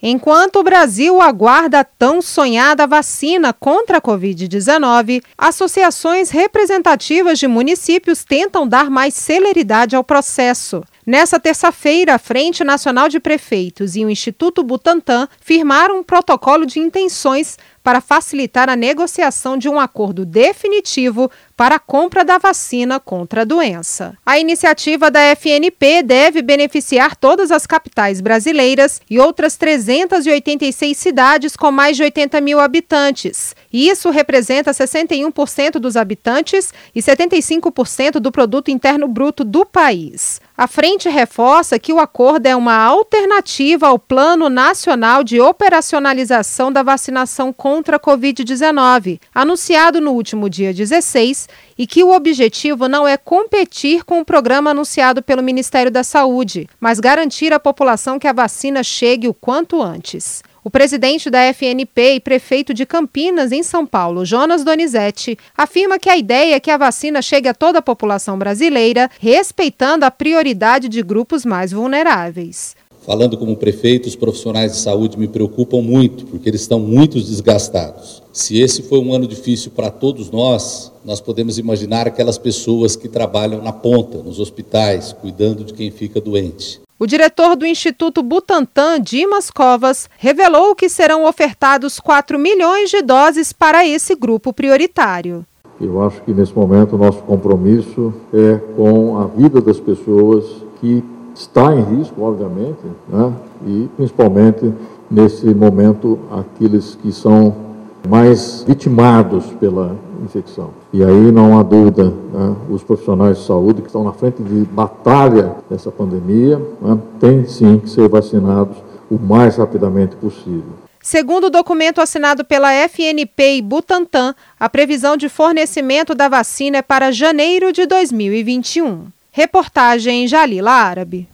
Enquanto o Brasil aguarda a tão sonhada vacina contra a Covid-19, associações representativas de municípios tentam dar mais celeridade ao processo. Nessa terça-feira, a Frente Nacional de Prefeitos e o Instituto Butantan firmaram um protocolo de intenções para facilitar a negociação de um acordo definitivo para a compra da vacina contra a doença. A iniciativa da FNP deve beneficiar todas as capitais brasileiras e outras 386 cidades com mais de 80 mil habitantes. Isso representa 61% dos habitantes e 75% do produto interno bruto do país. A frente reforça que o acordo é uma alternativa ao Plano Nacional de Operacionalização da Vacinação contra a Covid-19, anunciado no último dia 16, e que o objetivo não é competir com o programa anunciado pelo Ministério da Saúde, mas garantir à população que a vacina chegue o quanto antes. O presidente da FNP e prefeito de Campinas, em São Paulo, Jonas Donizete, afirma que a ideia é que a vacina chegue a toda a população brasileira, respeitando a prioridade de grupos mais vulneráveis. Falando como prefeito, os profissionais de saúde me preocupam muito, porque eles estão muito desgastados. Se esse foi um ano difícil para todos nós, nós podemos imaginar aquelas pessoas que trabalham na ponta, nos hospitais, cuidando de quem fica doente. O diretor do Instituto Butantan, Dimas Covas, revelou que serão ofertados 4 milhões de doses para esse grupo prioritário. Eu acho que nesse momento o nosso compromisso é com a vida das pessoas que está em risco, obviamente, né? e principalmente nesse momento aqueles que são mais vitimados pela infecção. E aí não há dúvida, né, os profissionais de saúde que estão na frente de batalha dessa pandemia né, têm sim que ser vacinados o mais rapidamente possível. Segundo o documento assinado pela FNP e Butantan, a previsão de fornecimento da vacina é para janeiro de 2021. Reportagem Jalila Árabe.